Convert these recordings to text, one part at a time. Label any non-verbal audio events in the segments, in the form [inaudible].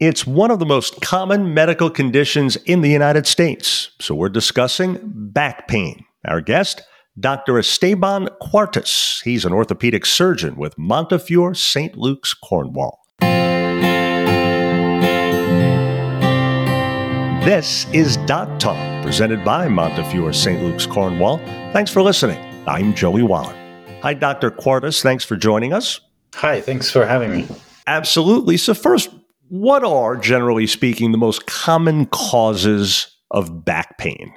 It's one of the most common medical conditions in the United States. So we're discussing back pain. Our guest, Dr. Esteban Cuartas. He's an orthopedic surgeon with Montefiore St. Luke's, Cornwall. This is Doc Talk, presented by Montefiore St. Luke's, Cornwall. Thanks for listening. I'm Joey Waller. Hi, Dr. Cuartas. Thanks for joining us. Hi, thanks for having me. Absolutely. So, first, what are, generally speaking, the most common causes of back pain?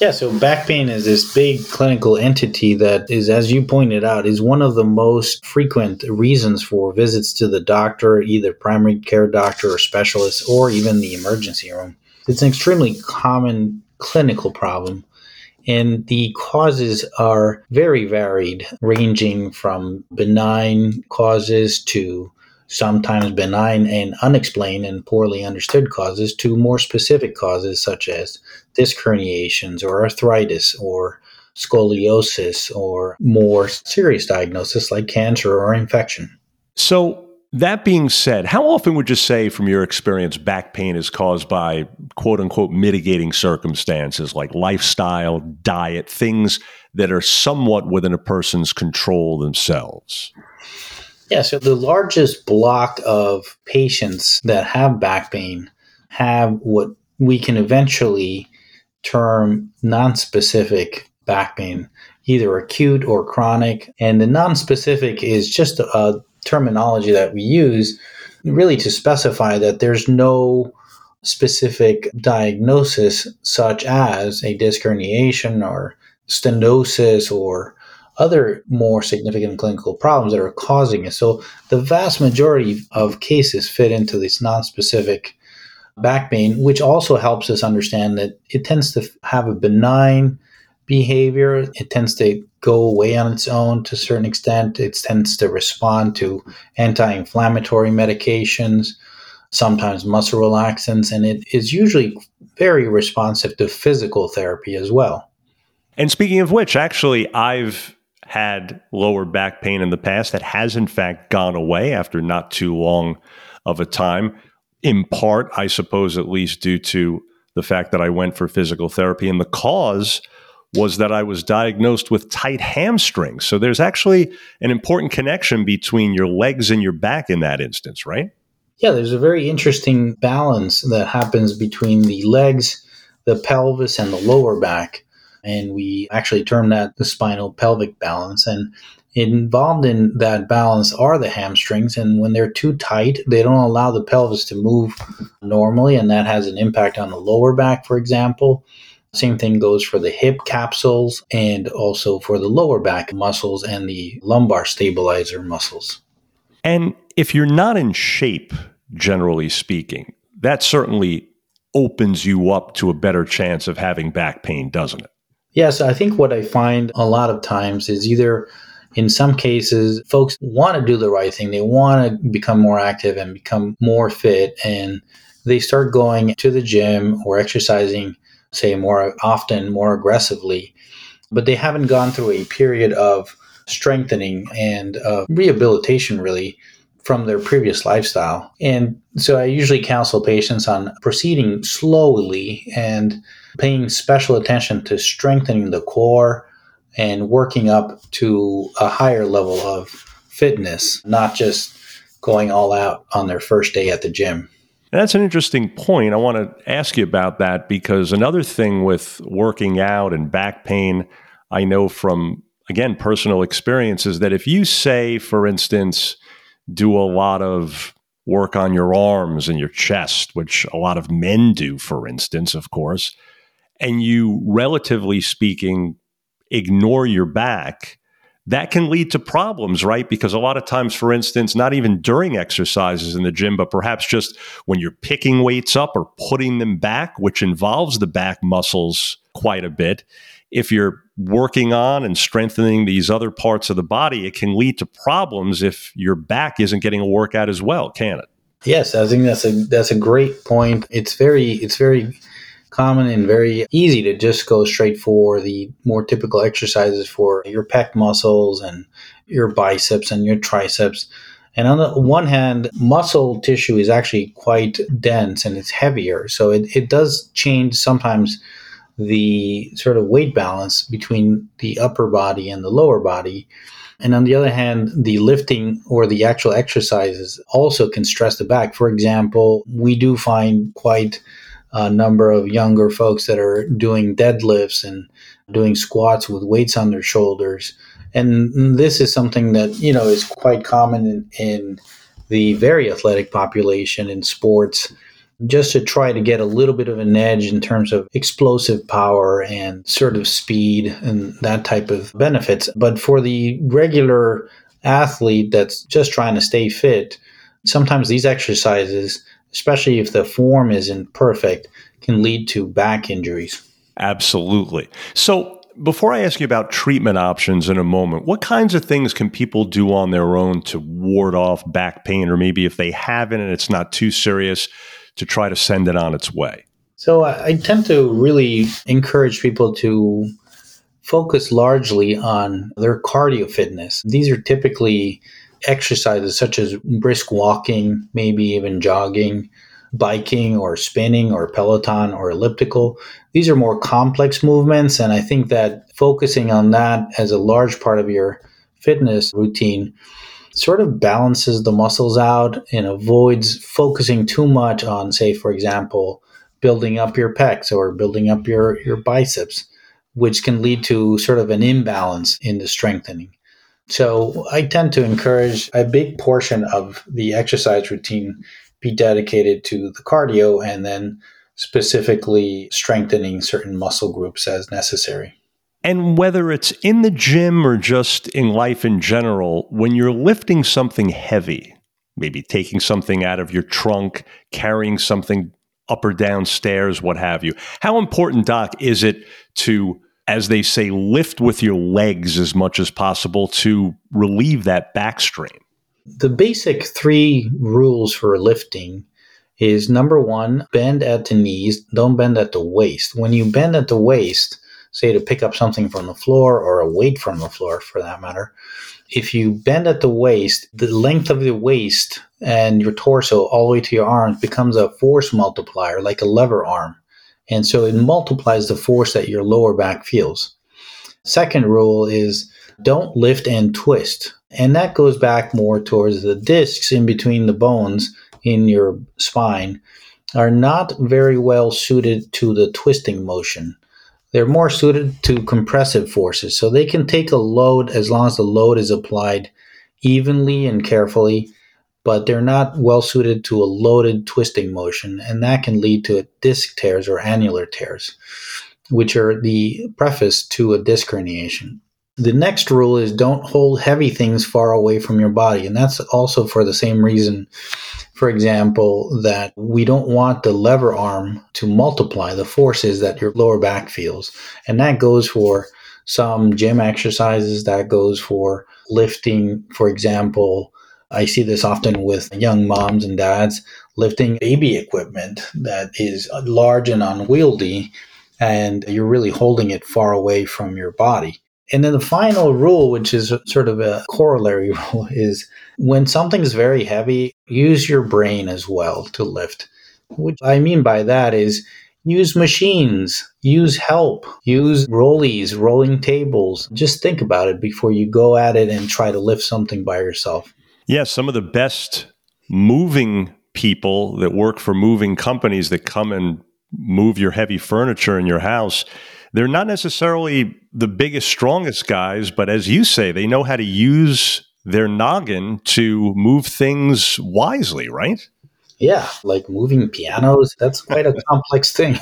Yeah, so back pain is this big clinical entity that is, as you pointed out, is one of the most frequent reasons for visits to the doctor, either primary care doctor or specialist, or even the emergency room. It's an extremely common clinical problem, and the causes are very varied, ranging from benign causes to sometimes benign and unexplained and poorly understood causes to more specific causes such as disc herniations or arthritis or scoliosis or more serious diagnosis like cancer or infection. So, that being said, how often would you say, from your experience, back pain is caused by quote unquote mitigating circumstances like lifestyle, diet, things that are somewhat within a person's control themselves? Yeah, so the largest block of patients that have back pain have what we can eventually term non-specific back pain, either acute or chronic. And the non-specific is just a terminology that we use really to specify that there's no specific diagnosis such as a disc herniation or stenosis or other more significant clinical problems that are causing it. So the vast majority of cases fit into this non-specific back pain, which also helps us understand that it tends to have a benign behavior. It tends to go away on its own to a certain extent. It tends to respond to anti-inflammatory medications, sometimes muscle relaxants, and it is usually very responsive to physical therapy as well. And speaking of which, actually, I've had lower back pain in the past that has in fact gone away after not too long of a time. In part, I suppose, at least due to the fact that I went for physical therapy. And the cause was that I was diagnosed with tight hamstrings. So there's actually an important connection between your legs and your back in that instance, right? Yeah, there's a very interesting balance that happens between the legs, the pelvis, and the lower back and we actually term that the spinal pelvic balance. And involved in that balance are the hamstrings, and when they're too tight, they don't allow the pelvis to move normally, and that has an impact on the lower back, for example. Same thing goes for the hip capsules and also for the lower back muscles and the lumbar stabilizer muscles. And if you're not in shape, generally speaking, that certainly opens you up to a better chance of having back pain, doesn't it? Yes, I think what I find a lot of times is either in some cases, folks want to do the right thing. They want to become more active and become more fit. And they start going to the gym or exercising, say, more often, more aggressively. But they haven't gone through a period of strengthening and uh, rehabilitation, really, from their previous lifestyle. And so I usually counsel patients on proceeding slowly and paying special attention to strengthening the core and working up to a higher level of fitness, not just going all out on their first day at the gym. That's an interesting point. I want to ask you about that because another thing with working out and back pain, I know from, again, personal experience is that if you say, for instance, do a lot of work on your arms and your chest, which a lot of men do, for instance, of course, and you, relatively speaking, ignore your back, that can lead to problems, right? Because a lot of times, for instance, not even during exercises in the gym, but perhaps just when you're picking weights up or putting them back, which involves the back muscles quite a bit, if you're working on and strengthening these other parts of the body, it can lead to problems if your back isn't getting a workout as well, can it? Yes, I think that's a that's a great point. It's very it's very common and very easy to just go straight for the more typical exercises for your pec muscles and your biceps and your triceps. And on the one hand, muscle tissue is actually quite dense and it's heavier. So it, it does change sometimes the sort of weight balance between the upper body and the lower body. And on the other hand, the lifting or the actual exercises also can stress the back. For example, we do find quite a number of younger folks that are doing deadlifts and doing squats with weights on their shoulders and this is something that you know is quite common in, in the very athletic population in sports just to try to get a little bit of an edge in terms of explosive power and sort of speed and that type of benefits. But for the regular athlete that's just trying to stay fit, sometimes these exercises, especially if the form isn't perfect, can lead to back injuries. Absolutely. So, before I ask you about treatment options in a moment, what kinds of things can people do on their own to ward off back pain, or maybe if they haven't and it's not too serious, to try to send it on its way? So I tend to really encourage people to focus largely on their cardio fitness. These are typically exercises such as brisk walking, maybe even jogging, biking or spinning or Peloton or elliptical. These are more complex movements. And I think that focusing on that as a large part of your fitness routine sort of balances the muscles out and avoids focusing too much on, say, for example, building up your pecs or building up your, your biceps, which can lead to sort of an imbalance in the strengthening. So I tend to encourage a big portion of the exercise routine be dedicated to the cardio and then specifically strengthening certain muscle groups as necessary. And whether it's in the gym or just in life in general, when you're lifting something heavy, maybe taking something out of your trunk, carrying something up or down stairs, what have you, how important, Doc, is it to, as they say, lift with your legs as much as possible to relieve that back strain? The basic three rules for lifting is number one, bend at the knees, don't bend at the waist. When you bend at the waist, say to pick up something from the floor or a weight from the floor for that matter, if you bend at the waist, the length of the waist and your torso all the way to your arms becomes a force multiplier, like a lever arm. And so it multiplies the force that your lower back feels. Second rule is don't lift and twist. And that goes back more towards the discs in between the bones in your spine are not very well suited to the twisting motion. They're more suited to compressive forces. So they can take a load as long as the load is applied evenly and carefully, but they're not well suited to a loaded twisting motion. And that can lead to disc tears or annular tears, which are the preface to a disc herniation. The next rule is don't hold heavy things far away from your body. And that's also for the same reason, for example, that we don't want the lever arm to multiply the forces that your lower back feels. And that goes for some gym exercises, that goes for lifting, for example. I see this often with young moms and dads lifting baby equipment that is large and unwieldy, and you're really holding it far away from your body. And then the final rule, which is sort of a corollary [laughs] rule, is when something's very heavy, use your brain as well to lift. What I mean by that is use machines, use help, use rollies, rolling tables. Just think about it before you go at it and try to lift something by yourself. Yes, yeah, some of the best moving people that work for moving companies that come and move your heavy furniture in your house they're not necessarily the biggest, strongest guys, but as you say, they know how to use their noggin to move things wisely, right? Yeah, like moving pianos. That's quite a [laughs] complex thing.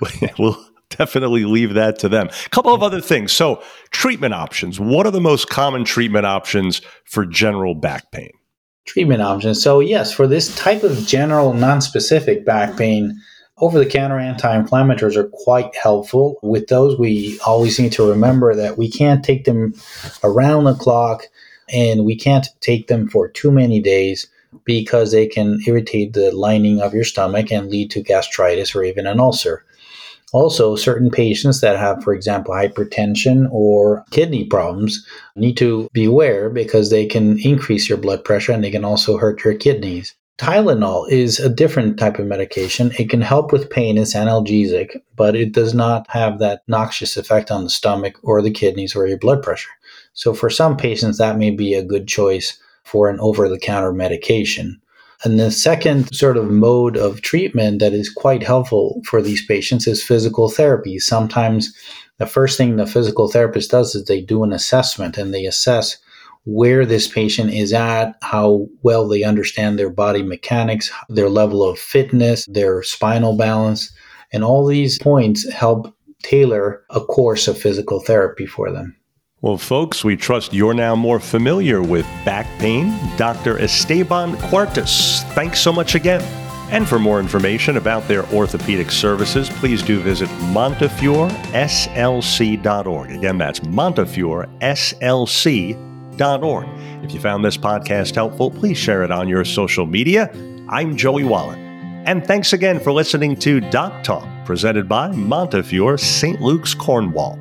[laughs] we'll definitely leave that to them. A couple of other things. So, treatment options. What are the most common treatment options for general back pain? Treatment options. So, yes, for this type of general, non specific back pain, over the counter anti inflammatories are quite helpful. With those, we always need to remember that we can't take them around the clock and we can't take them for too many days because they can irritate the lining of your stomach and lead to gastritis or even an ulcer. Also, certain patients that have, for example, hypertension or kidney problems need to be aware because they can increase your blood pressure and they can also hurt your kidneys. Tylenol is a different type of medication. It can help with pain, it's analgesic, but it does not have that noxious effect on the stomach or the kidneys or your blood pressure. So, for some patients, that may be a good choice for an over the counter medication. And the second sort of mode of treatment that is quite helpful for these patients is physical therapy. Sometimes the first thing the physical therapist does is they do an assessment and they assess where this patient is at, how well they understand their body mechanics, their level of fitness, their spinal balance, and all these points help tailor a course of physical therapy for them. Well, folks, we trust you're now more familiar with back pain. Dr. Esteban Cuartas, thanks so much again. And for more information about their orthopedic services, please do visit montefioreslc.org. Again, that's montefioreslc.org. If you found this podcast helpful, please share it on your social media. I'm Joey Wallen. And thanks again for listening to Doc Talk, presented by Montefiore St. Luke's Cornwall.